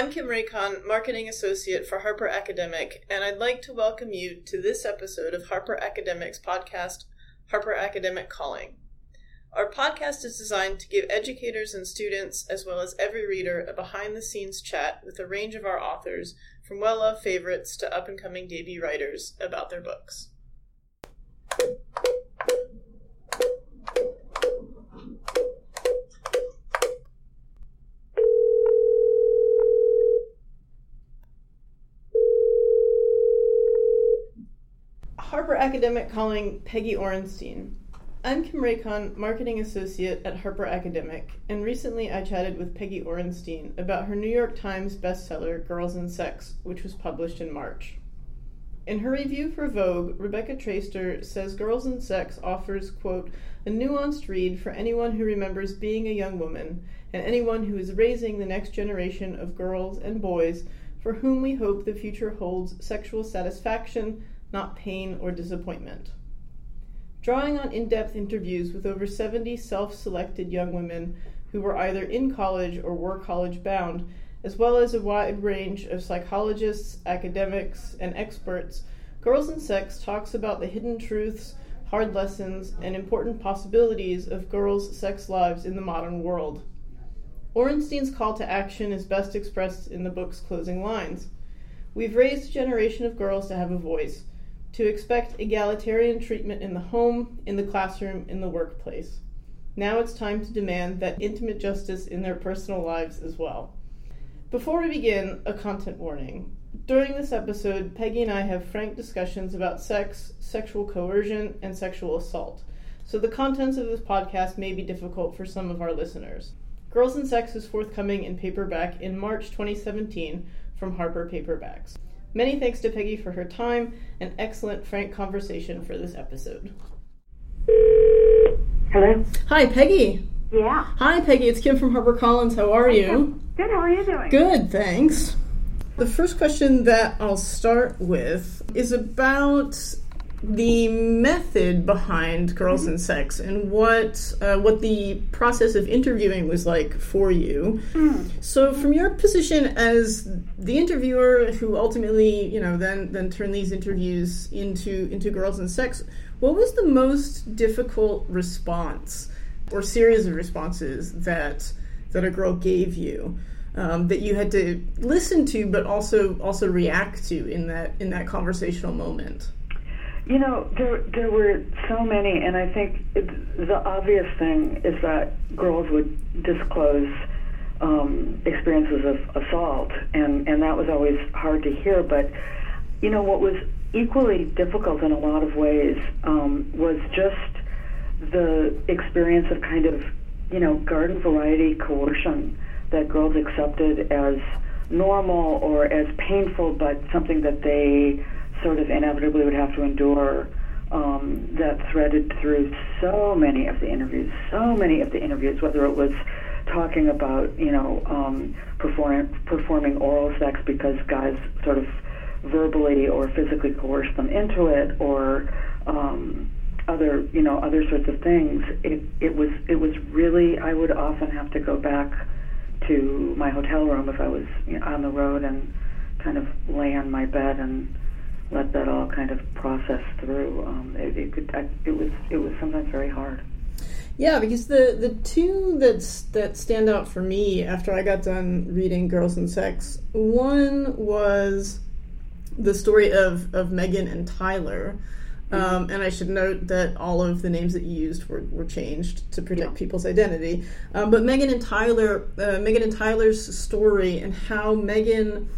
I'm Kim Raycon, Marketing Associate for Harper Academic, and I'd like to welcome you to this episode of Harper Academic's podcast, Harper Academic Calling. Our podcast is designed to give educators and students, as well as every reader, a behind the scenes chat with a range of our authors, from well loved favorites to up and coming debut writers, about their books. Harper Academic calling Peggy Orenstein. I'm Kim Raycon, Marketing Associate at Harper Academic, and recently I chatted with Peggy Orenstein about her New York Times bestseller, Girls and Sex, which was published in March. In her review for Vogue, Rebecca Traister says Girls and Sex offers, quote, a nuanced read for anyone who remembers being a young woman and anyone who is raising the next generation of girls and boys for whom we hope the future holds sexual satisfaction, not pain or disappointment. Drawing on in depth interviews with over 70 self selected young women who were either in college or were college bound, as well as a wide range of psychologists, academics, and experts, Girls and Sex talks about the hidden truths, hard lessons, and important possibilities of girls' sex lives in the modern world. Orenstein's call to action is best expressed in the book's closing lines. We've raised a generation of girls to have a voice to expect egalitarian treatment in the home, in the classroom, in the workplace. Now it's time to demand that intimate justice in their personal lives as well. Before we begin, a content warning. During this episode, Peggy and I have frank discussions about sex, sexual coercion, and sexual assault, so the contents of this podcast may be difficult for some of our listeners. Girls and Sex is forthcoming in paperback in March 2017 from Harper Paperbacks. Many thanks to Peggy for her time and excellent, frank conversation for this episode. Hello? Hi, Peggy. Yeah. Hi, Peggy. It's Kim from HarperCollins. How are you? Good. How are you doing? Good, thanks. The first question that I'll start with is about the method behind Girls and Sex and what uh, what the process of interviewing was like for you. So, from your position as the interviewer, who ultimately, you know, then then turned these interviews into into Girls and Sex, what was the most difficult response or series of responses that that a girl gave you? Um, that you had to listen to, but also also react to in that in that conversational moment. You know, there there were so many, and I think it, the obvious thing is that girls would disclose um, experiences of assault, and and that was always hard to hear. But you know, what was equally difficult in a lot of ways um, was just the experience of kind of you know garden variety coercion that girls accepted as normal or as painful, but something that they sort of inevitably would have to endure. Um, that threaded through so many of the interviews, so many of the interviews, whether it was talking about, you know, um, perform, performing oral sex because guys sort of verbally or physically coerced them into it, or um, other, you know, other sorts of things. It, it was, it was really. I would often have to go back to my hotel room if I was you know, on the road and kind of lay on my bed and let that all kind of process through. Um, it, it, could, I, it was it was sometimes very hard. Yeah, because the the two that's that stand out for me after I got done reading Girls and Sex, one was the story of of Megan and Tyler. Um, and I should note that all of the names that you used were, were changed to protect Yeah. people's identity. Um, but Megan and Tyler, uh, Megan and Tyler's story and how Megan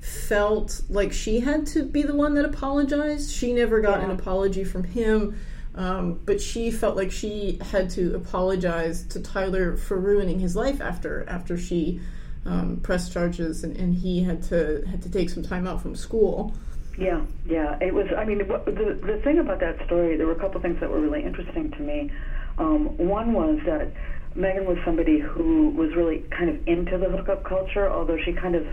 felt like she had to be the one that apologized. She never got an apology from him, um, but she felt like she had to apologize to Tyler for ruining his life after after she um, pressed charges and, and he had to had to take some time out from school. Yeah, yeah. It was. I mean, what, the the thing about that story, there were a couple things that were really interesting to me. Um, one was that Megan was somebody who was really kind of into the hookup culture, although she kind of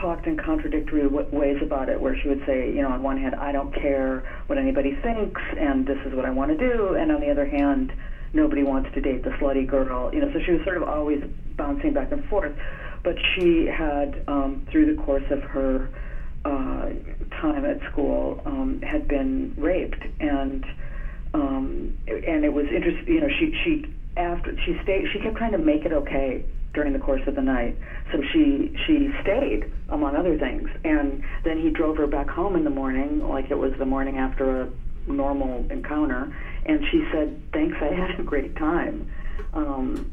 talked in contradictory w- ways about it, where she would say, you know, on one hand, I don't care what anybody thinks, and this is what I want to do, and on the other hand, nobody wants to date the slutty girl. You know, so she was sort of always bouncing back and forth. but she had, um, through the course of her uh, time at school, um, had been raped, and um, and it was interesting. You know, she she after she stayed, she kept trying to make it okay during the course of the night. So she she stayed, among other things, and then he drove her back home in the morning, like it was the morning after a normal encounter, and she said, "Thanks, I had a great time." Um,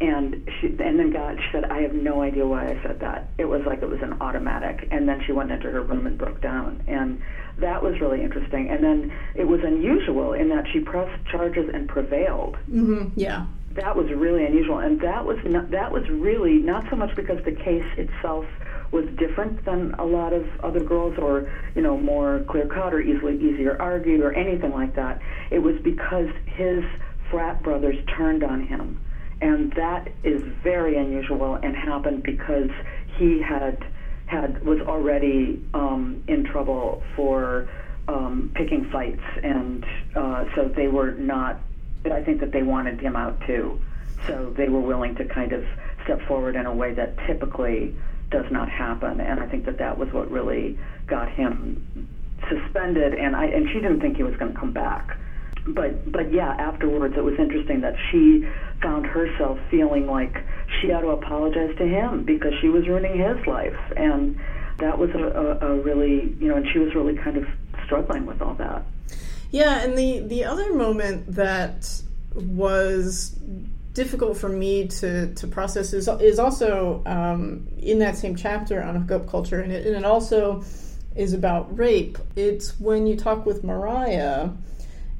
and she and then got she said I have no idea why I said that. It was like it was an automatic. And then she went into her room and broke down. And that was really interesting. And then it was unusual in that she pressed charges and prevailed. Mm-hmm. Yeah. That was really unusual, and that was not, that was really not so much because the case itself was different than a lot of other girls, or you know more clear cut or easily easier argued or anything like that. It was because his frat brothers turned on him and that is very unusual and happened because he had had was already um, in trouble for um, picking fights, and uh, so they were not. I think that they wanted him out too, so they were willing to kind of step forward in a way that typically does not happen, and I think that that was what really got him suspended, and I and she didn't think he was going to come back. But but yeah, afterwards it was interesting that she found herself feeling like she had to apologize to him because she was ruining his life, and that was a, a, a really you know, and she was really kind of struggling with all that. Yeah, and the the other moment that was difficult for me to, to process is, is also um, in that same chapter on hookup culture, and it, and it also is about rape. It's when you talk with Mariah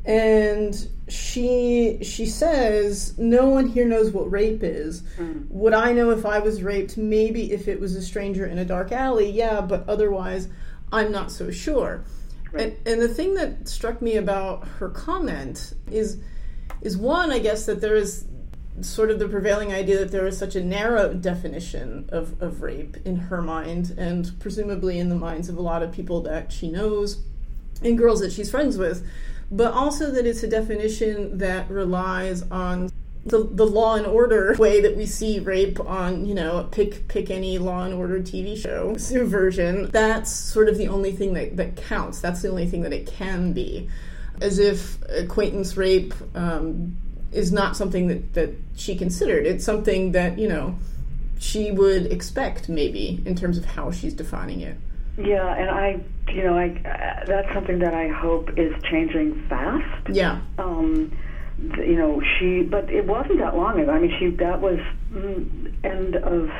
and she she says no one here knows what rape is mm. would i know if i was raped maybe if it was a stranger in a dark alley yeah but otherwise i'm not so sure and, and the thing that struck me about her comment is is one i guess that there is sort of the prevailing idea that there is such a narrow definition of, of rape in her mind and presumably in the minds of a lot of people that she knows and girls that she's friends with but also that it's a definition that relies on the, the law and order way that we see rape on you know pick pick any law and order tv show version that's sort of the only thing that, that counts that's the only thing that it can be as if acquaintance rape um, is not something that, that she considered it's something that you know she would expect maybe in terms of how she's defining it yeah, and I, you know, I uh, that's something that I hope is changing fast. Yeah. Um, you know, she, but it wasn't that long ago. I mean, she that was mm, end of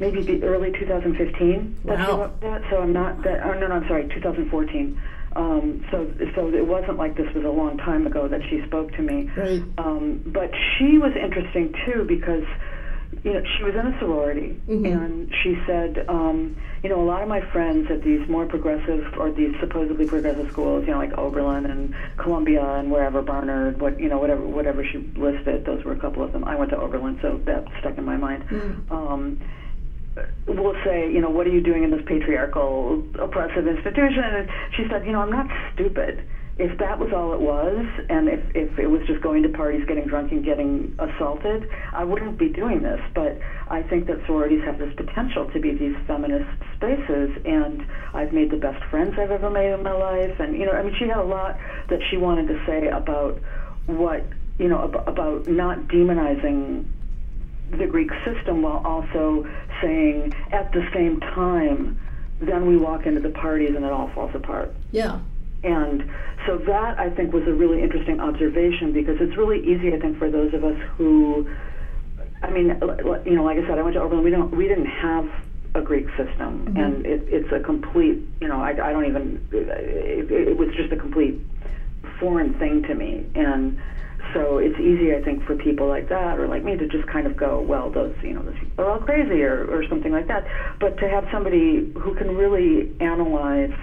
maybe the early 2015. Wow. That, so I'm not that. Oh no, no, I'm sorry, 2014. Um, so, so it wasn't like this was a long time ago that she spoke to me. Right. Um, but she was interesting too because you know, she was in a sorority, mm-hmm. and she said, um, you know, a lot of my friends at these more progressive or these supposedly progressive schools, you know, like Oberlin and Columbia and wherever Barnard, what you know, whatever whatever she listed, those were a couple of them. I went to Oberlin, so that stuck in my mind. Mm. Um, will say, you know, what are you doing in this patriarchal, oppressive institution? And she said, you know, I'm not stupid if that was all it was, and if, if it was just going to parties, getting drunk, and getting assaulted, I wouldn't be doing this. But I think that sororities have this potential to be these feminist spaces, and I've made the best friends I've ever made in my life. And, you know, I mean, she had a lot that she wanted to say about what, you know, ab- about not demonizing the Greek system while also saying at the same time, then we walk into the parties and it all falls apart. Yeah. And so that I think was a really interesting observation because it's really easy I think for those of us who, I mean, you know, like I said, I went to Oberlin. We don't, we didn't have a Greek system, mm-hmm. and it, it's a complete, you know, I, I don't even. It, it was just a complete foreign thing to me, and so it's easy, I think, for people like that or like me to just kind of go, well, those, you know, those people are all crazy or, or something like that. But to have somebody who can really analyze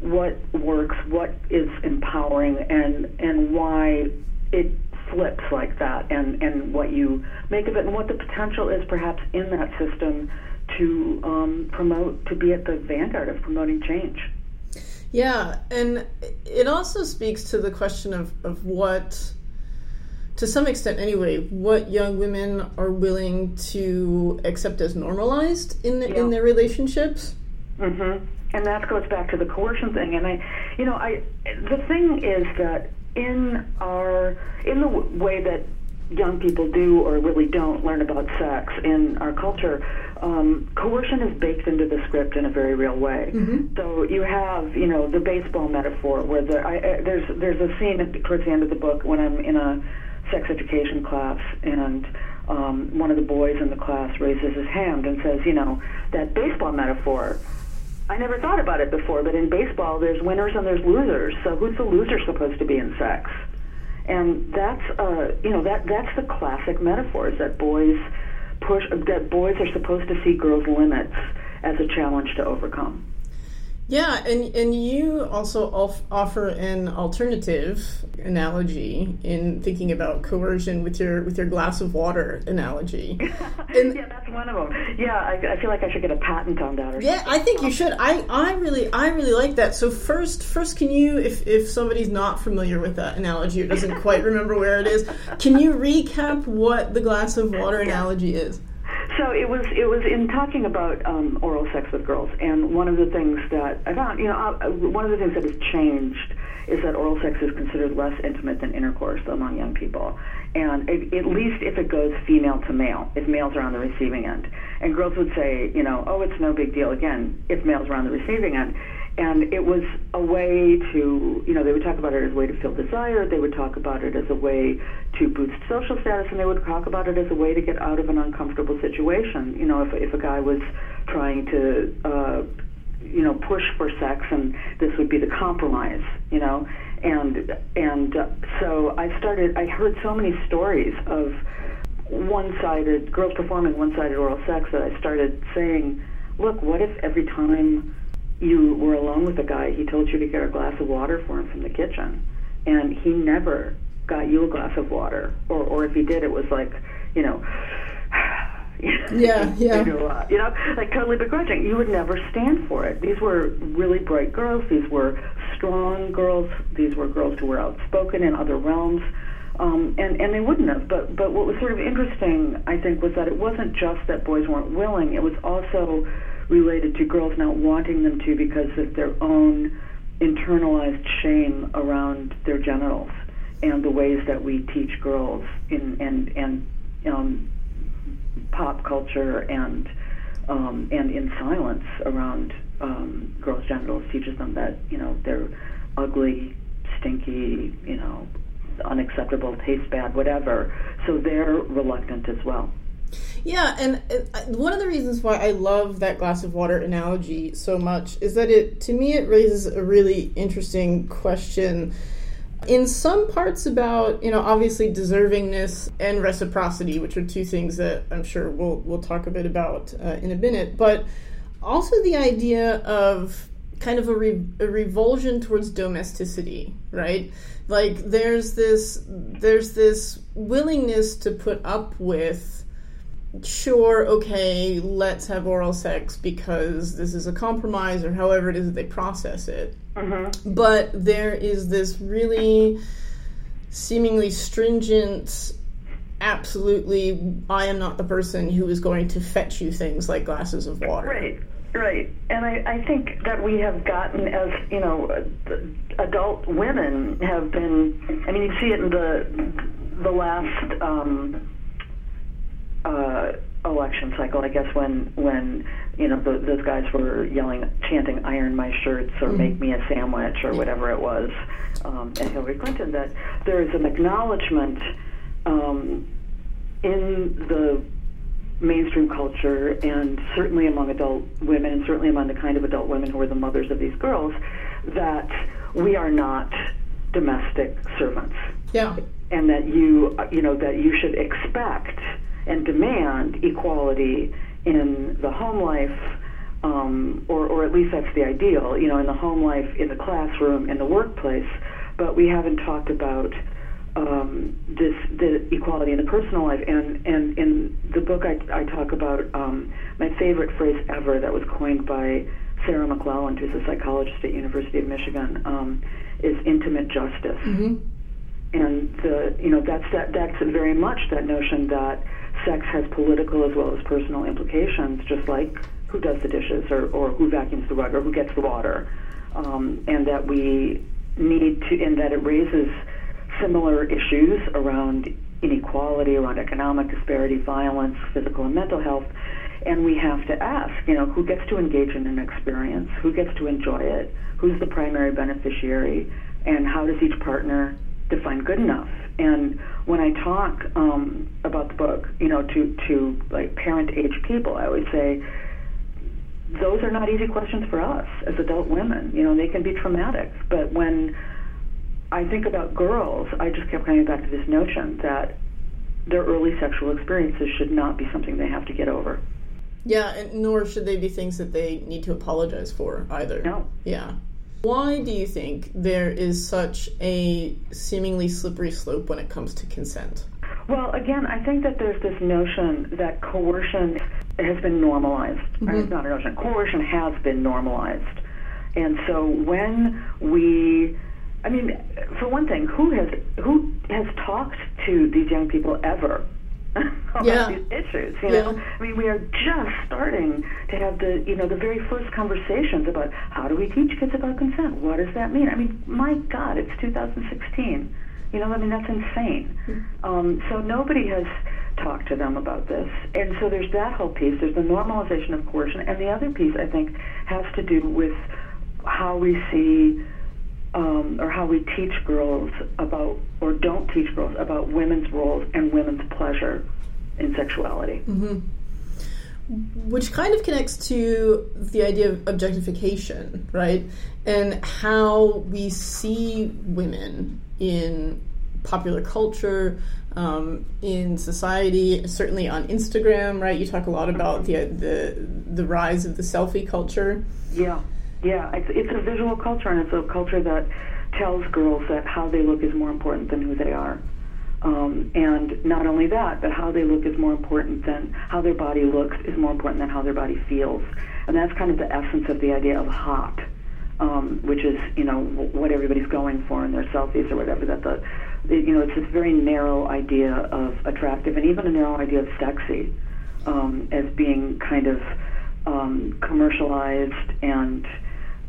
what works, what is empowering, and and why it flips like that, and and what you make of it, and what the potential is perhaps in that system to um, promote, to be at the vanguard of promoting change. Yeah, and it also speaks to the question of, of what to some extent anyway, what young women are willing to accept as normalized in the, Yeah. in their relationships. Hmm And that goes back to the coercion thing. And I, you know, I the thing is that in our in the w- way that young people do or really don't learn about sex in our culture, um, coercion is baked into the script in a very real way. So you have, you know, the baseball metaphor where the I, I, there's there's a scene at, towards the end of the book when I'm in a sex education class and um, one of the boys in the class raises his hand and says, you know, that baseball metaphor. I never thought about it before, but in baseball, there's winners and there's losers. So who's the loser supposed to be in sex? And that's, uh, you know, that that's the classic metaphor: is that boys push, that boys are supposed to see girls' limits as a challenge to overcome. Yeah, and and you also off- offer an alternative analogy in thinking about coercion with your with your glass of water analogy. And- yeah, that's one of them. Yeah, I, I feel like I should get a patent on that. Or Yeah, I think you should. I, I really I really like that. So first first can you if if somebody's not familiar with that analogy or doesn't quite remember where it is, can you recap what the glass of water analogy is? So it was it was in talking about um, oral sex with girls, and one of the things that I found, you know, uh, one of the things that has changed is that oral sex is considered less intimate than intercourse among young people, and it, at least if it goes female to male, if males are on the receiving end, and girls would say, you know, oh, it's no big deal again if males are on the receiving end. And it was a way to, you know, they would talk about it as a way to feel desire. They would talk about it as a way to boost social status, and they would talk about it as a way to get out of an uncomfortable situation. You know, if if a guy was trying to, uh, you know, push for sex, and this would be the compromise. You know, and and uh, so I started. I heard so many stories of one-sided girls performing one-sided oral sex that I started saying, look, what if every time you were alone with a guy, he told you to get a glass of water for him from the kitchen, and he never got you a glass of water, or or if he did, it was like, you know. Yeah, yeah. You know, uh, you know, like totally begrudging. You would never stand for it. These were really bright girls. These were strong girls. These were girls who were outspoken in other realms. Um, and, and they wouldn't have. But, but what was sort of interesting, I think, was that it wasn't just that boys weren't willing, it was also related to girls not wanting them to because of their own internalized shame around their genitals and the ways that we teach girls in and and um, pop culture and um, and in silence around um, girls' genitals teaches them that you know they're ugly, stinky, you know, unacceptable, taste bad, whatever. So they're reluctant as well. Yeah, and uh, one of the reasons why I love that glass of water analogy so much is that it, to me, it raises a really interesting question. In some parts about, you know, obviously deservingness and reciprocity, which are two things that I'm sure we'll we'll talk a bit about uh, in a minute, but also the idea of kind of a, re- a revulsion towards domesticity, right? Like there's this there's this willingness to put up with sure, okay, let's have oral sex because this is a compromise or however it is that they process it. Mm-hmm. But there is this really seemingly stringent, absolutely, I am not the person who is going to fetch you things like glasses of water. Right, right. And I, I think that we have gotten, as you know, adult women have been. I mean, you see it in the the last um, uh, election cycle. I guess when when you know the, those guys were yelling, chanting "Iron my shirts" or "Make me a sandwich" or whatever it was um, at Hillary Clinton. That there is an acknowledgement um, in the mainstream culture and certainly among adult women and certainly among the kind of adult women who are the mothers of these girls that we are not domestic servants Yeah. and that you you know that you should expect and demand equality in the home life um, or, or at least that's the ideal you know in the home life in the classroom in the workplace. But we haven't talked about um, this the equality in the personal life. And and in the book I, I talk about um, my favorite phrase ever that was coined by Sara McClelland who's a psychologist at University of Michigan um, is intimate justice. Hmm and the you know that's that that's very much that notion that sex has political as well as personal implications, just like who does the dishes or, or who vacuums the rug or who gets the water, um, and that we need to, and that it raises similar issues around inequality, around economic disparity, violence, physical and mental health. And we have to ask, you know, who gets to engage in an experience, who gets to enjoy it, who's the primary beneficiary, and how does each partner define good enough? And when I talk um, about the book, you know, to to like parent age people, I always say those are not easy questions for us as adult women. You know, they can be traumatic. But when I think about girls, I just kept coming back to this notion that their early sexual experiences should not be something they have to get over. Yeah, and nor should they be things that they need to apologize for either. No. Yeah. Why do you think there is such a seemingly slippery slope when it comes to consent? Well, again, I think that there's this notion that coercion has been normalized. Mm-hmm. Right? It's not a notion. Coercion has been normalized. And so when we I mean, for one thing, who has who has talked to these young people ever about yeah. these issues. You know, yeah. I mean, we are just starting to have the you know the very first conversations about how do we teach kids about consent? What does that mean? I mean, my God, it's 2016. You know, I mean that's insane. Mm-hmm. Um, so nobody has talked to them about this, and so there's that whole piece. There's the normalization of coercion, and the other piece I think has to do with how we see um, or how we teach girls about, or don't teach girls about women's roles and women's pleasure in sexuality. Mm-hmm. Which kind of connects to the idea of objectification, right? And how we see women in popular culture, um, in society, certainly on Instagram, right? You talk a lot about the the the rise of the selfie culture. Yeah. Yeah, it's, it's a visual culture, and it's a culture that tells girls that how they look is more important than who they are. Um, and not only that, but how they look is more important than how their body looks is more important than how their body feels. And that's kind of the essence of the idea of hot, um, which is you know what everybody's going for in their selfies or whatever. That the you know it's this very narrow idea of attractive and even a narrow idea of sexy um, as being kind of um, commercialized and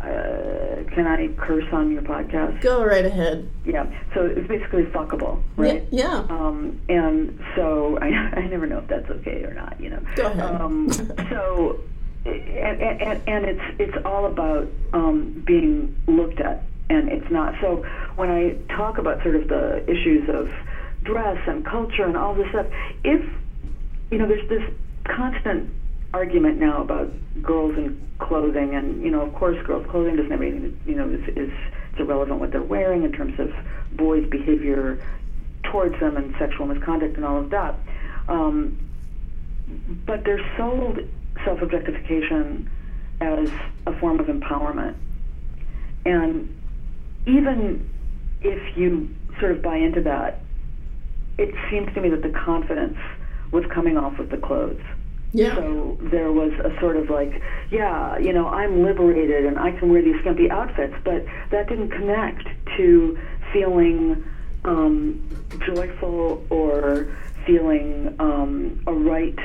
uh, can I curse on your podcast? Go right ahead. Yeah. So it's basically fuckable, right? Yeah. yeah. Um, and so I, I never know if that's okay or not. You know. Go ahead. Um, so. And, and, and it's it's all about um, being looked at, and it's not. So when I talk about sort of the issues of dress and culture and all this stuff, if you know, there's this constant argument now about girls and clothing, and you know, of course, girls' clothing doesn't have anything. You know, is, is it's irrelevant what they're wearing in terms of boys' behavior towards them and sexual misconduct and all of that. Um, but they're sold self-objectification as a form of empowerment, and even if you sort of buy into that, it seems to me that the confidence was coming off with the clothes. Yeah. So there was a sort of like, yeah, you know, I'm liberated and I can wear these skimpy outfits, but that didn't connect to feeling um, joyful or feeling um, a right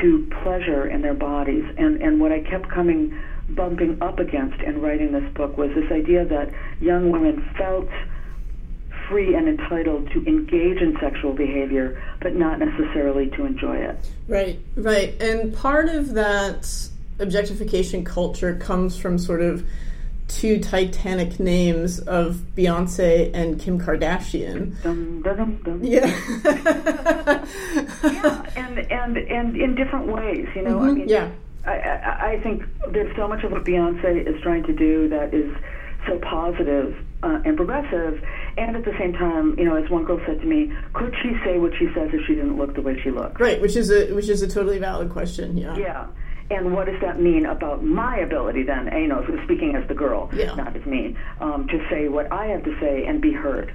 to pleasure in their bodies. And, and what I kept coming, bumping up against in writing this book was this idea that young women felt free and entitled to engage in sexual behavior, but not necessarily to enjoy it. Right, right. And part of that objectification culture comes from sort of two titanic names of Beyonce and Kim Kardashian. Dum, dum, dum, yeah. yeah, and, and, and in different ways, you know. Mm-hmm. I mean, yeah. I, I, I think there's so much of what Beyonce is trying to do that is so positive uh, and progressive, and at the same time, you know, as one girl said to me, could she say what she says if she didn't look the way she looks? Right, which is a which is a totally valid question. Yeah. Yeah. And what does that mean about my ability then, you know, speaking as the girl, yeah. not as me, um, to say what I have to say and be heard?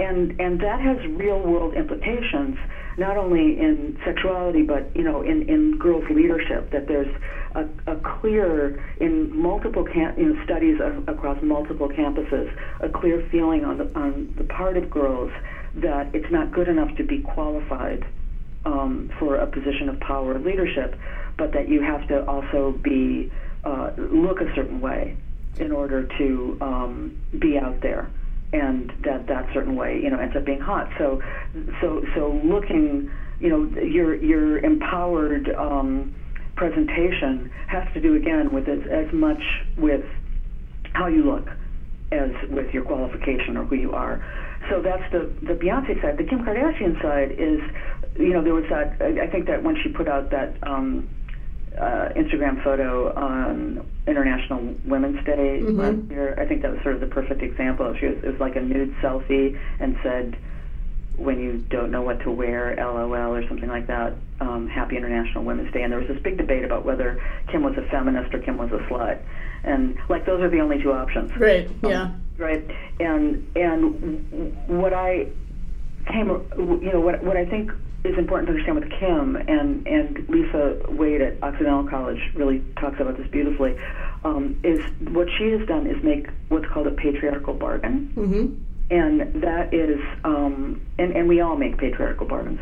And and that has real world implications, not only in sexuality, but you know, in in girls' leadership. That there's a, a clear in multiple in studies of, across multiple campuses, a clear feeling on the on the part of girls that it's not good enough to be qualified um, for a position of power or leadership, but that you have to also be uh, look a certain way in order to um, be out there, and that that certain way, you know, ends up being hot. So, so so looking, you know, your your empowered um, presentation has to do again with as, as much with how you look as with your qualification or who you are. So that's the the Beyonce side. The Kim Kardashian side is, you know, there was that. I think that when she put out that um, uh, Instagram photo on International Women's Day Mhm. last year, I think that was sort of the perfect example. She was it was like a nude selfie and said, "When you don't know what to wear, LOL" or something like that. Um, Happy International Women's Day, and there was this big debate about whether Kim was a feminist or Kim was a slut, and like those are the only two options Right. Yeah. right? And and what I came, you know, what what I think is important to understand with Kim and and Lisa Wade at Occidental College really talks about this beautifully. Um, is what she has done is make what's called a patriarchal bargain, Mm-hmm. and that is, um, and and we all make patriarchal bargains.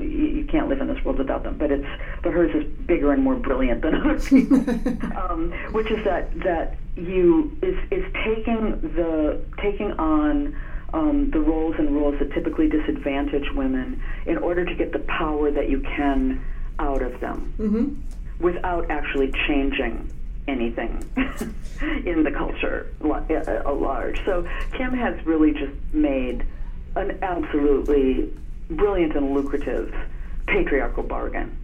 You, you can't live in this world without them, but it's but hers is bigger and more brilliant than others um, which is that that you is is taking the taking on um, the roles and rules that typically disadvantage women in order to get the power that you can out of them mm-hmm. without actually changing anything in the culture uh, at large. So Kim has really just made an absolutely brilliant and lucrative patriarchal bargain.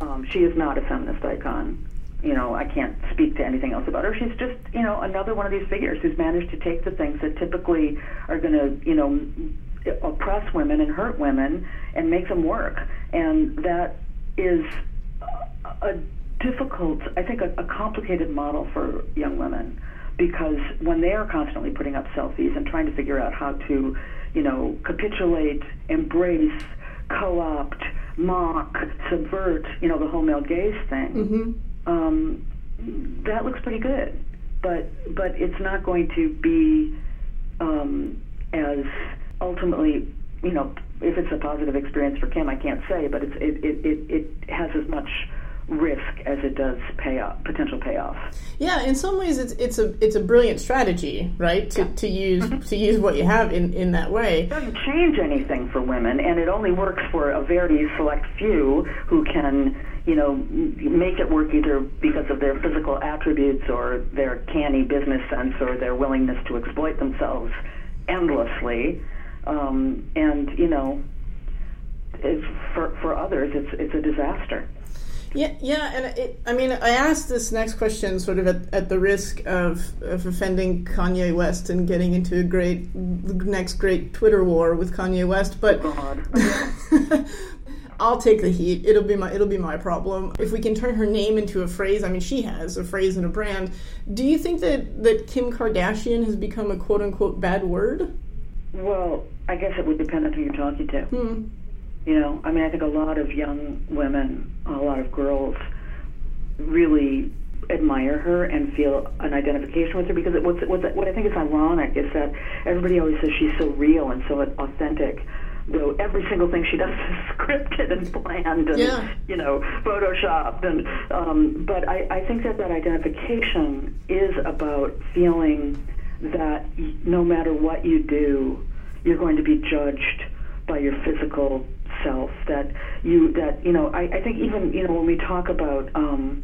Um, she is not a feminist icon. You know, I can't speak to anything else about her. She's just, you know, another one of these figures who's managed to take the things that typically are going to, you know, oppress women and hurt women and make them work. And that is a difficult, I think, a, a complicated model for young women because when they are constantly putting up selfies and trying to figure out how to, you know, capitulate, embrace, co-opt, mock, subvert, you know, the whole male gaze thing, Mm-hmm. Um, that looks pretty good. But but it's not going to be um, as ultimately, you know, if it's a positive experience for Kim, I can't say, but it's it it, it, it has as much risk as it does payoff potential payoff. Yeah, in some ways, it's it's a it's a brilliant strategy, right? To, to use to use what you have in, in that way. It doesn't change anything for women, and it only works for a very select few who can, you know, make it work either because of their physical attributes or their canny business sense or their willingness to exploit themselves endlessly. Um, and you know, for for others, it's it's a disaster. Yeah, yeah, and it, I mean, I asked this next question sort of at, at the risk of, of offending Kanye West and getting into a great next great Twitter war with Kanye West, but God. I'll take the heat. It'll be my it'll be my problem. If we can turn her name into a phrase, I mean, she has a phrase and a brand. Do you think that that Kim Kardashian has become a quote unquote bad word? Well, I guess it would depend on who you're talking to. Hmm. You know, I mean, I think a lot of young women, a lot of girls, really admire her and feel an identification with her because it, what's, what's, what I think is ironic is that everybody always says she's so real and so authentic. Though every single thing she does is scripted and planned and Yeah. you know photoshopped and um, but I, I think that that identification is about feeling that no matter what you do, you're going to be judged by your physical self. That you that you know I, I think even you know when we talk about um,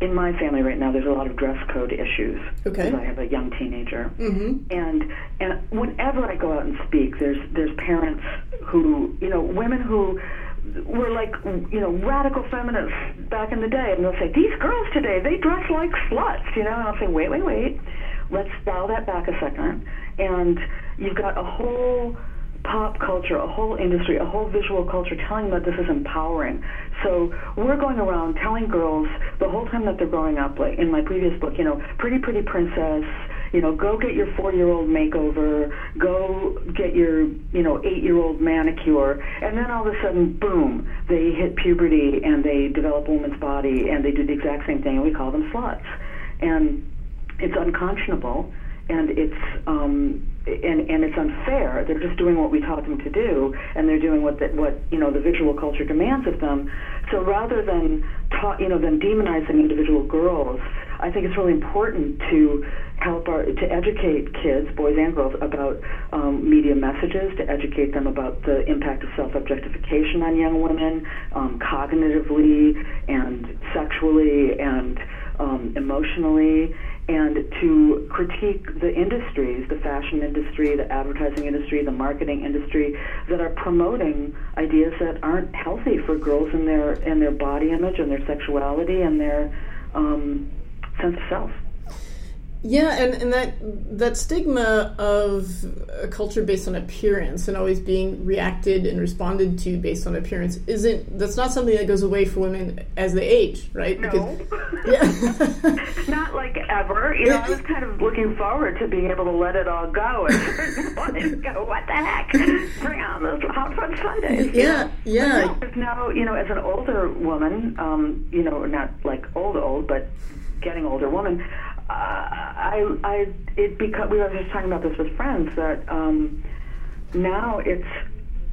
in my family right now, there's a lot of dress code issues Okay. because I have a young teenager Mm-hmm. and and whenever I go out and speak, there's there's parents who you know women who were like you know radical feminists back in the day, and they'll say these girls today they dress like sluts, you know, and I'll say wait wait wait, let's dial that back a second, and you've got a whole pop culture, a whole industry, a whole visual culture telling them that this is empowering. So we're going around telling girls the whole time that they're growing up, like in my previous book, you know, pretty pretty princess, you know, go get your four-year-old makeover, go get your, you know, eight-year-old manicure, and then all of a sudden, boom, they hit puberty and they develop a woman's body and they do the exact same thing, and we call them sluts. And it's unconscionable and it's um, and and it's unfair. They're just doing what we taught them to do, and they're doing what the, what you know the visual culture demands of them. So rather than ta- you know than demonizing individual girls, I think it's really important to help our to educate kids, boys and girls, about um, media messages, to educate them about the impact of self-objectification on young women, um, cognitively and sexually and um, emotionally and to critique the industries, the fashion industry, the advertising industry, the marketing industry, that are promoting ideas that aren't healthy for girls in their in their body image and their sexuality and their um, sense of self. Yeah, and, and that that stigma of a culture based on appearance and always being reacted and responded to based on appearance isn't that's not something that goes away for women as they age, right? No. Because, yeah. not like ever. You know, I was kind of looking forward to being able to let it all go and go, what the heck? Bring on those Hot Fun Sundays. Yeah, yeah. But now, you know, as an older woman, um, you know, not like old old, but getting older woman, uh, I, I, it because we were just talking about this with friends that um, now it's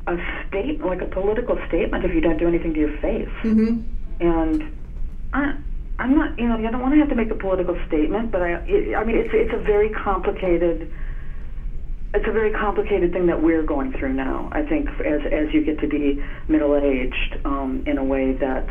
a state, like a political statement, if you don't do anything to your face. Mm-hmm. And I, I'm not, you know, you don't want to have to make a political statement, but I, it, I mean, it's it's a very complicated. It's a very complicated thing that we're going through now. I think as as you get to be middle aged, um, in a way that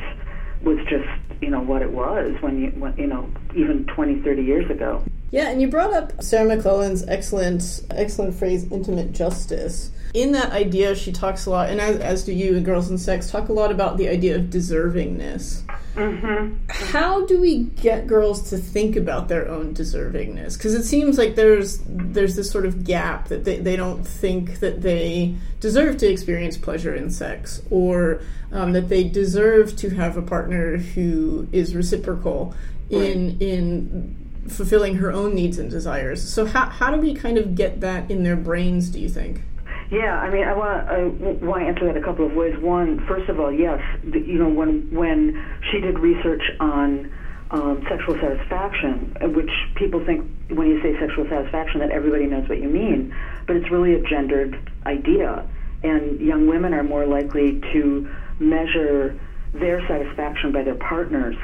was just you know what it was when you when, you know even 20 30 years ago yeah and you brought up sara mcclelland's excellent excellent phrase intimate justice in that idea she talks a lot and as, as do you and girls and sex talk a lot about the idea of deservingness mm-hmm. how do we get girls to think about their own deservingness because it seems like there's there's this sort of gap that they, they don't think that they deserve to experience pleasure in sex or um, that they deserve to have a partner who is reciprocal in right. in fulfilling her own needs and desires. So how how do we kind of get that in their brains? Do you think? Yeah, I mean, I want to want to answer that a couple of ways. One, first of all, yes, you know, when when she did research on um, sexual satisfaction, uh, which people think when you say sexual satisfaction that everybody knows what you mean, but it's really a gendered idea, and young women are more likely to measure their satisfaction by their partner's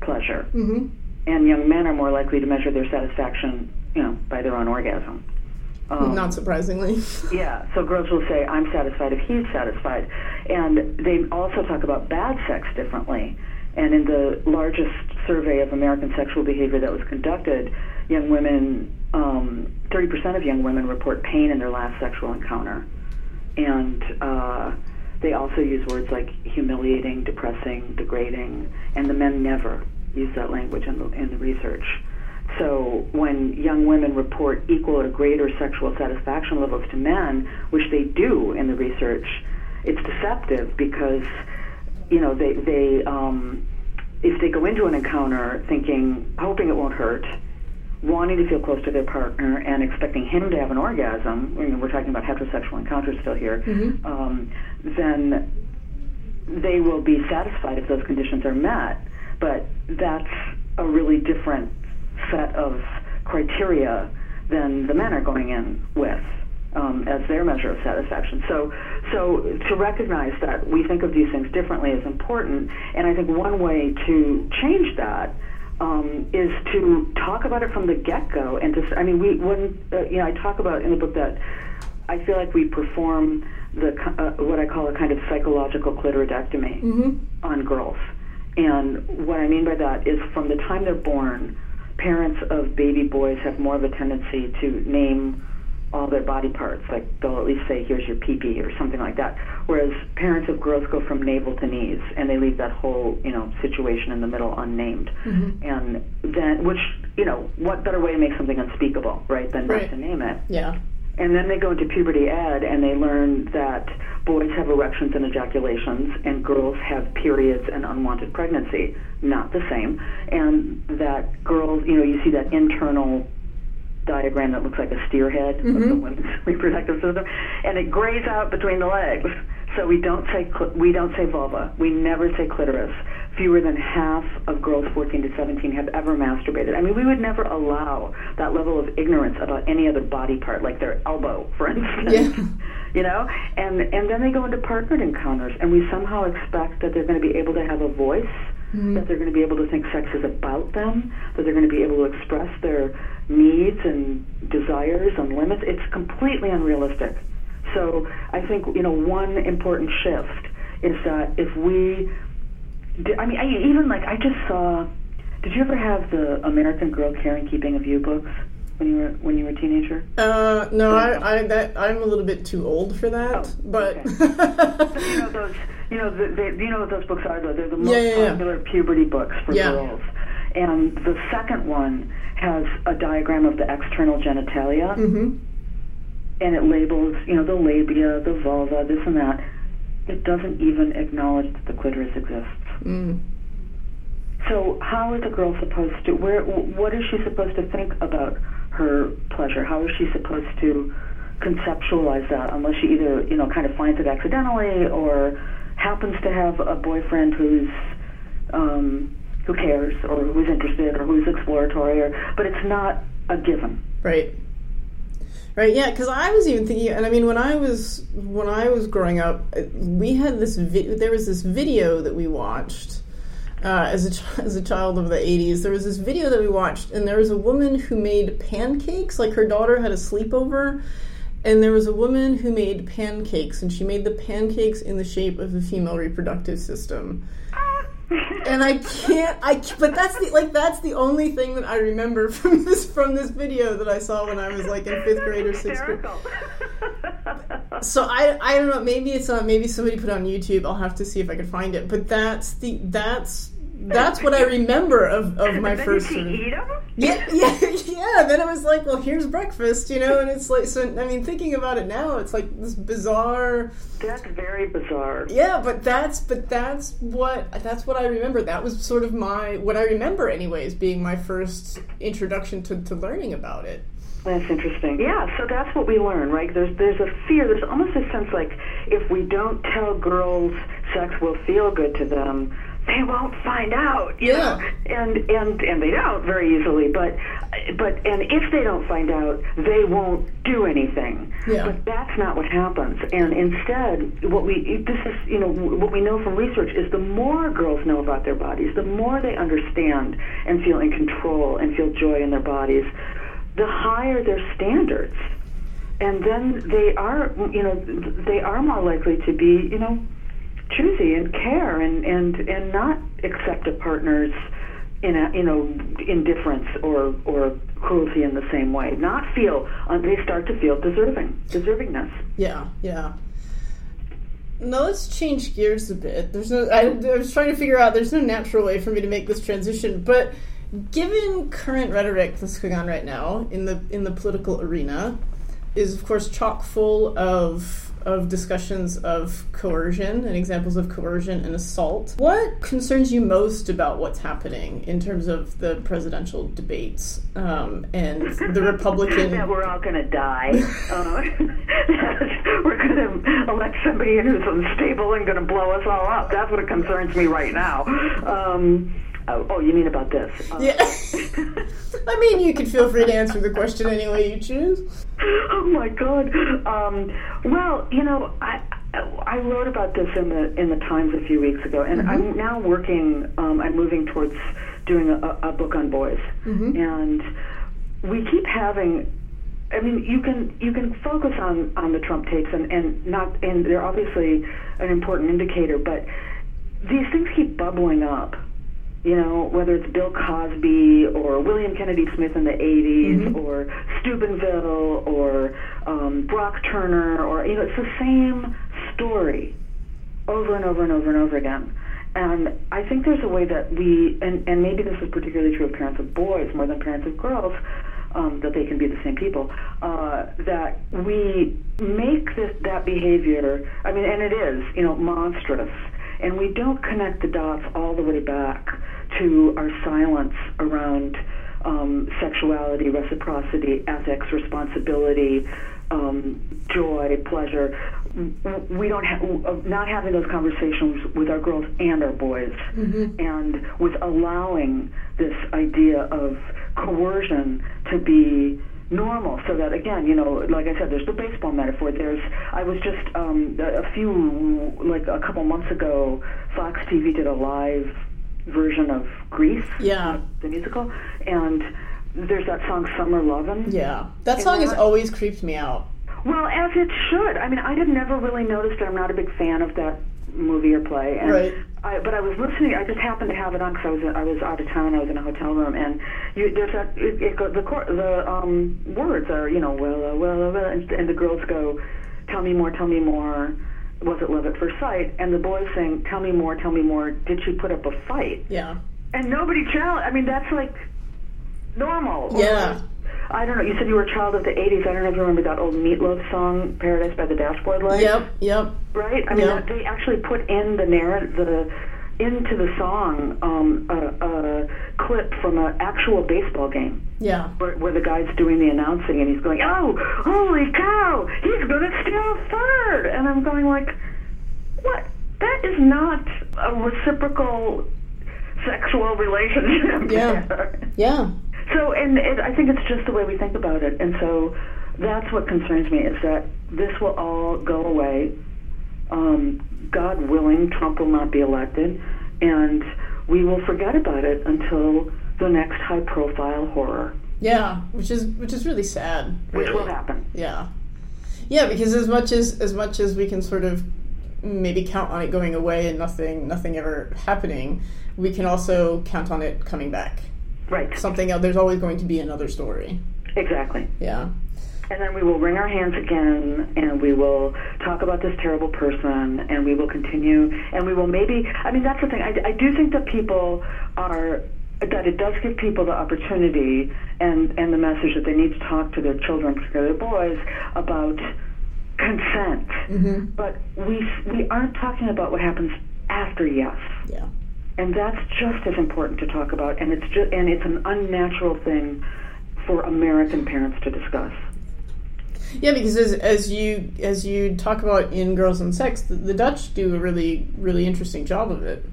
pleasure, mm-hmm. And young men are more likely to measure their satisfaction, you know, by their own orgasm. Um, Not surprisingly. yeah, so girls will say, I'm satisfied if he's satisfied. And they also talk about bad sex differently. And in the largest survey of American sexual behavior that was conducted, young women, um, 30% of young women report pain in their last sexual encounter. And uh, they also use words like humiliating, depressing, degrading, and the men never use that language in the, in the research. So when young women report equal or greater sexual satisfaction levels to men, which they do in the research, it's deceptive because you know they they um, if they go into an encounter thinking hoping it won't hurt, wanting to feel close to their partner and expecting him to have an orgasm, I mean, we're talking about heterosexual encounters still here, mm-hmm. um, then they will be satisfied if those conditions are met. But that's a really different set of criteria than the men are going in with um, as their measure of satisfaction. So, so to recognize that we think of these things differently is important, and I think one way to change that um, is to talk about it from the get-go. And to, I mean, we when uh, you know, I talk about in the book that I feel like we perform the uh, what I call a kind of psychological clitoridectomy mm-hmm. on girls. And what I mean by that is from the time they're born, parents of baby boys have more of a tendency to name all their body parts. Like they'll at least say, "Here's your pee pee or something like that. Whereas parents of girls go from navel to knees, and they leave that whole you know situation in the middle unnamed. Mm-hmm. And then, which you know, what better way to make something unspeakable, right, than right. not to name it? Yeah. And then they go into puberty ed, and they learn that boys have erections and ejaculations, and girls have periods and unwanted pregnancy. Not the same. And that girls, you know, you see that internal diagram that looks like a steer head mm-hmm. of the women's reproductive system, and it grays out between the legs. So we don't say cl- we don't say vulva. We never say clitoris. Fewer than half of girls 14 to 17 have ever masturbated. I mean, we would never allow that level of ignorance about any other body part, like their elbow, for instance. Yeah. you know, and and then they go into partnered encounters, and we somehow expect that they're going to be able to have a voice Mm-hmm. that they're going to be able to think sex is about them, that they're going to be able to express their needs and desires and limits. It's completely unrealistic. So I think you know one important shift is that if we, I mean, I, even like I just saw. Did you ever have the American Girl Care and Keeping of You books when you were when you were a teenager? Uh, no, I, I that I'm a little bit too old for that. Oh, but okay. you know those, you know, the, they, you know what those books are? Though they're the most yeah, yeah, popular yeah. puberty books for girls. And the second one has a diagram of the external genitalia. Mm-hmm and it labels, you know, the labia, the vulva, this and that. It doesn't even acknowledge that the clitoris exists. Mm. So how is a girl supposed to? Where? What is she supposed to think about her pleasure? How is she supposed to conceptualize that? Unless she either, you know, kind of finds it accidentally or happens to have a boyfriend who's um, who cares or who's interested or who's exploratory, or but it's not a given. Right. Right, yeah, because I was even thinking, and I mean, when I was when I was growing up, we had this. Vi- there was this video that we watched uh, as a ch- as a child of the '80s. There was this video that we watched, and there was a woman who made pancakes. Like her daughter had a sleepover, and there was a woman who made pancakes, and she made the pancakes in the shape of the female reproductive system and I can't. I but that's the like that's the only thing that I remember from this from this video that I saw when I was like in fifth grade or sixth grade. So I I don't know. Maybe it's on. Maybe somebody put on YouTube. I'll have to see if I can find it. But that's the that's that's what I remember of, of my first. Did eat them? Yeah, yeah, yeah. Then it was like, well, here's breakfast, you know, and it's like, so I mean, thinking about it now, it's like this bizarre. That's very bizarre. Yeah, but that's but that's what that's what I remember. That was sort of my what I remember, anyways, being my first introduction to, to learning about it. That's interesting. Yeah, so that's what we learn, right? There's there's a fear. There's almost a sense like if we don't tell girls sex will feel good to them, they won't find out. You yeah. Know? And and and they don't very easily. But but and if they don't find out, they won't do anything. Yeah. But that's not what happens. And instead, what we this is you know what we know from research is the more girls know about their bodies, the more they understand and feel in control and feel joy in their bodies, the higher their standards. And then they are, you know, they are more likely to be, you know, choosy and care and and and not accept a partner's in a you know indifference or or cruelty in the same way. Not feel uh, they start to feel deserving deservingness. Yeah, yeah. Now let's change gears a bit. There's no. I, I was trying to figure out. There's no natural way for me to make this transition, but given current rhetoric that's going on right now in the in the political arena, is of course chock full of of discussions of coercion and examples of coercion and assault. What concerns you most about what's happening in terms of the presidential debates um, and the Republican? that we're all going to die. uh, we're going to elect somebody who's unstable and going to blow us all up. That's what concerns me right now. Um, Oh, oh, you mean about this? Uh, yeah. I mean, you can feel free to answer the question any way you choose. Oh my God. Um, well, you know, I I wrote about this in the in the Times a few weeks ago, and mm-hmm. I'm now working. Um, I'm moving towards doing a, a book on boys, mm-hmm. and we keep having I mean, you can you can focus on on the Trump tapes and and not and they're obviously an important indicator, but these things keep bubbling up you know, whether it's Bill Cosby or William Kennedy Smith in the 80s mm-hmm. or Steubenville or um, Brock Turner or, you know, it's the same story over and over and over and over again. And I think there's a way that we, and, and maybe this is particularly true of parents of boys more than parents of girls, um, that they can be the same people, uh, that we make this, that behavior, I mean, and it is, you know, monstrous, and we don't connect the dots all the way back to our silence around um, sexuality, reciprocity, ethics, responsibility, um, joy, pleasure. We don't have not having those conversations with our girls and our boys, Mm-hmm. and with allowing this idea of coercion to be normal so that again you know like i said there's the baseball metaphor there's i was just um a a few like a couple months ago fox tv did a live version of grease Yeah. the musical and there's that song summer lovin' Yeah. That song has always creeped me out. well as it should i mean i had never really noticed it i'm not a big fan of that movie or play and Right. I, but I was listening. I just happened to have it on because I was I was out of town. I was in a hotel room, and you, there's that it, it go, the cor- the um, words are you know well uh, well uh, well, and, and the girls go, tell me more, tell me more. Was it love at first sight? And the boys saying, tell me more, tell me more. Did she put up a fight? Yeah. And nobody challenged. I mean, that's like normal. Or- Yeah. I don't know. You said you were a child of the '80s. I don't know if you remember that old Meat Loaf song, "Paradise by the Dashboard Light." Yep. Yep. right? I mean, Yeah. they actually put in the narrative, the into the song um, a, a clip from an actual baseball game Yeah. where, where the guy's doing the announcing and he's going, "Oh, holy cow, he's going to steal third. and I'm going like, "What? That is not a reciprocal sexual relationship." Yeah. there." Yeah. So, and it, I think it's just the way we think about it. And so that's what concerns me is that this will all go away. Um, God willing, Trump will not be elected, and we will forget about it until the next high-profile horror, Yeah. Which is which is really sad. which will happen. Yeah. Yeah, because as much as as much as we can sort of maybe count on it going away and nothing nothing ever happening, we can also count on it coming back. Right. Something else there's always going to be another story. Exactly. Yeah. And then we will wring our hands again, and we will talk about this terrible person, and we will continue, and we will maybe. I mean, that's the thing. I, I do think that people are that it does give people the opportunity and and the message that they need to talk to their children, particularly their boys, about consent. Mm-hmm. But we we aren't talking about what happens after yes Yeah. and that's just as important to talk about and it's just and it's an unnatural thing for American parents to discuss. Yeah, because as, as you as you talk about in Girls and Sex, the, the Dutch do a really really interesting job of it.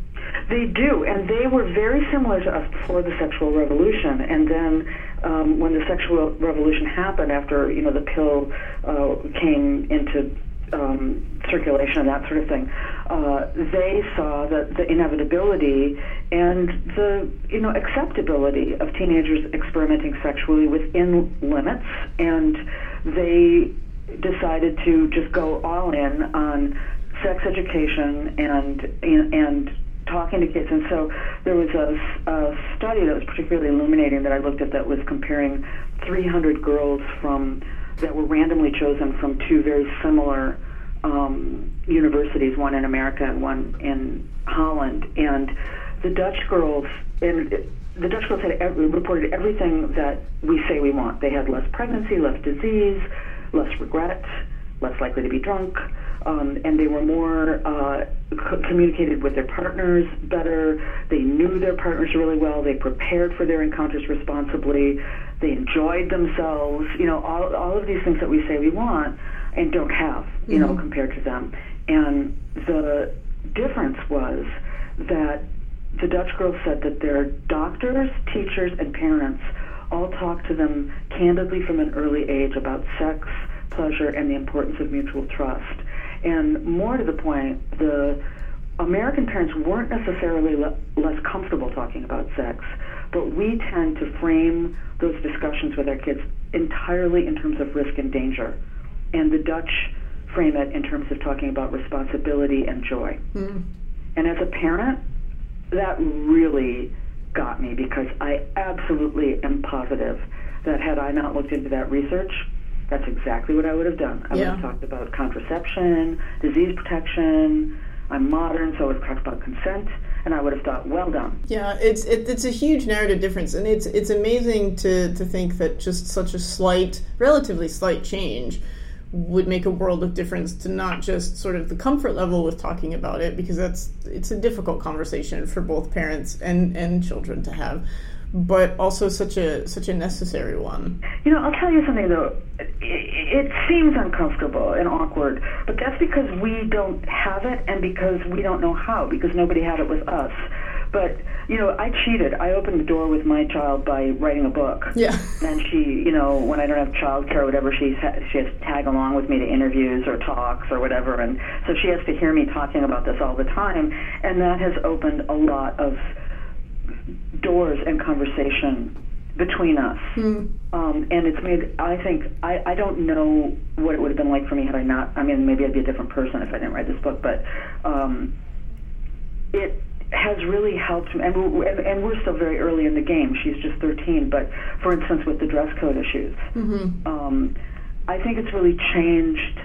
They do, and they were very similar to us before the sexual revolution. And then, um, when the sexual revolution happened, after you know the pill uh, came into um, circulation and that sort of thing, uh, they saw that the inevitability and the you know acceptability of teenagers experimenting sexually within limits, and they decided to just go all in on sex education and and talking to kids. And so there was a, a study that was particularly illuminating that I looked at that was comparing 300 girls from that were randomly chosen from two very similar um, universities, one in America and one in Holland, and the Dutch girls and the Dutch girls had every, reported everything that we say we want. They had less pregnancy, less disease, less regret, less likely to be drunk, um, and they were more uh, communicated with their partners better. They knew their partners really well. They prepared for their encounters responsibly. They enjoyed themselves. You know, all all of these things that we say we want and don't have. You know, mm-hmm. compared to them. And the difference was that the Dutch girls said that their doctors, teachers, and parents all talked to them candidly from an early age about sex, pleasure, and the importance of mutual trust. And more to the point, the American parents weren't necessarily le- less comfortable talking about sex, but we tend to frame those discussions with our kids entirely in terms of risk and danger. And the Dutch frame it in terms of talking about responsibility and joy. Mm. And as a parent, that really got me because I absolutely am positive that had I not looked into that research, that's exactly what I would have done. I would have talked about contraception, disease protection. I'm modern, so I would have talked about consent, and I would have thought, well done. Yeah, it's it, it's a huge narrative difference, and it's it's amazing to to think that just such a slight, relatively slight change would make a world of difference to not just sort of the comfort level with talking about it because that's it's a difficult conversation for both parents and and children to have but also such a such a necessary one. You know, I'll tell you something though. It, it seems uncomfortable and awkward, but that's because we don't have it and because we don't know how because nobody had it with us. But you know, I cheated. I opened the door with my child by writing a book. Yeah. And she, you know, when I don't have childcare or whatever, she's she has to tag along with me to interviews or talks or whatever, and so she has to hear me talking about this all the time, and that has opened a lot of doors and conversation between us. Mm. Um, and it's made, I think, I, I don't know what it would have been like for me had I not, I mean, maybe I'd be a different person if I didn't write this book, but um, it has really helped me. And we're, and, and we're still very early in the game. She's just 13, but for instance, with the dress code issues, mm-hmm. um, I think it's really changed.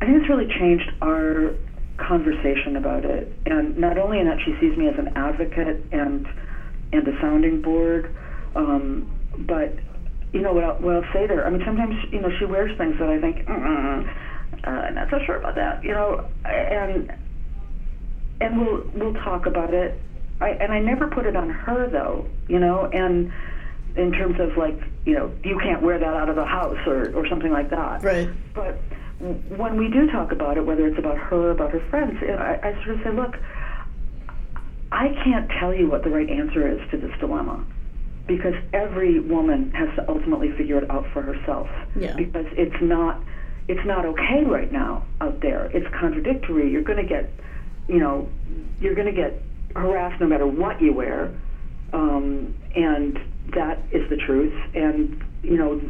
I think it's really changed our conversation about it, and not only in that she sees me as an advocate and and a sounding board, um, but you know what I'll, what I'll say there. I mean, sometimes you know she wears things that I think, mm uh, I'm not so sure about that, you know, and and we'll we'll talk about it. I, and I never put it on her though, you know, and in terms of like, you know, you can't wear that out of the house or or something like that. Right. But when we do talk about it, whether it's about her or about her friends, I, I sort of say, look, I can't tell you what the right answer is to this dilemma because every woman has to ultimately figure it out for herself. Yeah. Because it's not it's not okay right now out there. It's contradictory. You're going to get, you know, you're going to get harassed no matter what you wear, um, and that is the truth. And you know,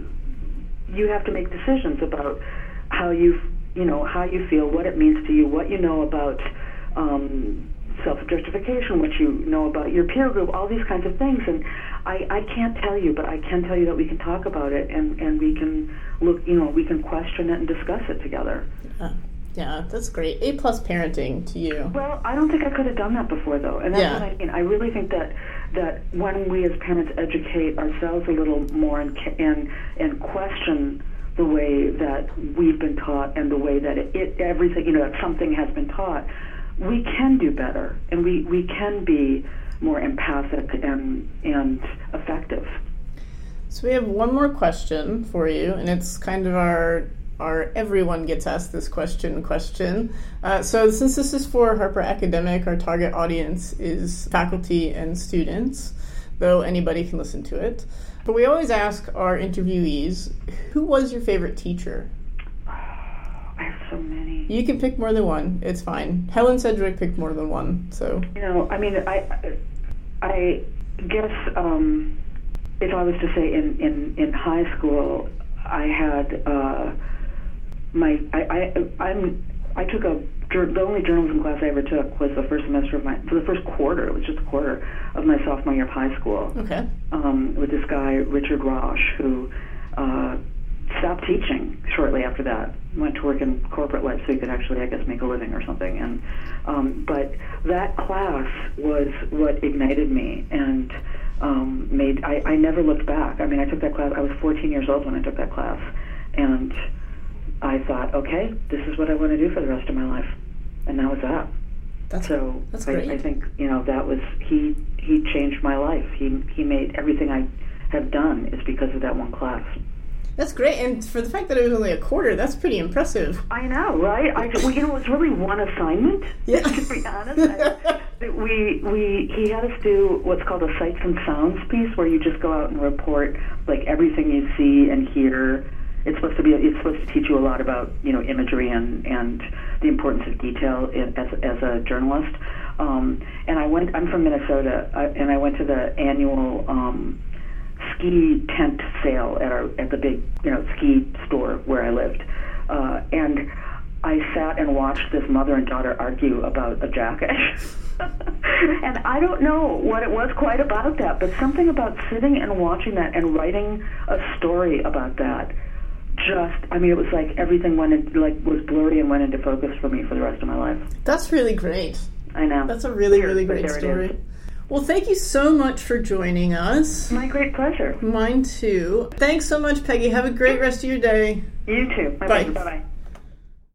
you have to make decisions about how you you know how you feel, what it means to you, what you know about um, self-justification, what you know about your peer group, all these kinds of things. And I, I can't tell you, but I can tell you that we can talk about it and and we can look, you know, we can question it and discuss it together. Yeah. Yeah, that's great. A plus parenting to you. Well, I don't think I could have done that before, though, and that's Yeah. what I mean. I really think that that when we as parents educate ourselves a little more and and and question the way that we've been taught and the way that it, it everything you know that something has been taught, we can do better, and we we can be more empathic and and effective. So we have one more question for you, and it's kind of our our everyone gets asked this question question. Uh, so since this is for Harper Academic, our target audience is faculty and students, though anybody can listen to it. But we always ask our interviewees, who was your favorite teacher? I have so many. You can pick more than one. It's fine. Helen Sedgwick picked more than one, so You know, I mean, I, I guess um, if I was to say in, in, in high school, I had uh, my I, I I'm I took a the only journalism class I ever took was the first semester of my for the first quarter. It was just a quarter of my sophomore year of high school okay. um, with this guy Richard Roche who uh, stopped teaching shortly after that. Went to work in corporate life so he could actually, I guess, make a living or something. And um, but that class was what ignited me and um, made. I, I never looked back. I mean, I took that class. I was 14 years old when I took that class, and I thought, okay, this is what I want to do for the rest of my life, and that was that. That's So that's I, great. I think you know that was he. He changed my life. He he made everything I have done is because of that one class. That's great, and for the fact that it was only a quarter, that's pretty impressive. I know, right? I well, you know, it was really one assignment. Yeah. to be honest, I, we we he had us do what's called a sights and sounds piece, where you just go out and report like everything you see and hear. It's supposed to be. It's supposed to teach you a lot about you know imagery and and the importance of detail in, as as a journalist. Um, and I went. I'm from Minnesota, I, and I went to the annual. Um, ski tent sale at our at the big you know ski store where I lived, uh, and I sat and watched this mother and daughter argue about a jacket. and I don't know what it was quite about that, but something about sitting and watching that and writing a story about that. Just, I mean, it was like everything went in, like was blurry and went into focus for me for the rest of my life. That's really great. I know. That's a really, There- really great story. Well, thank you so much for joining us. My great pleasure. Mine too. Thanks so much, Peggy. Have a great rest of your day. You too. My Bye. Bye bye.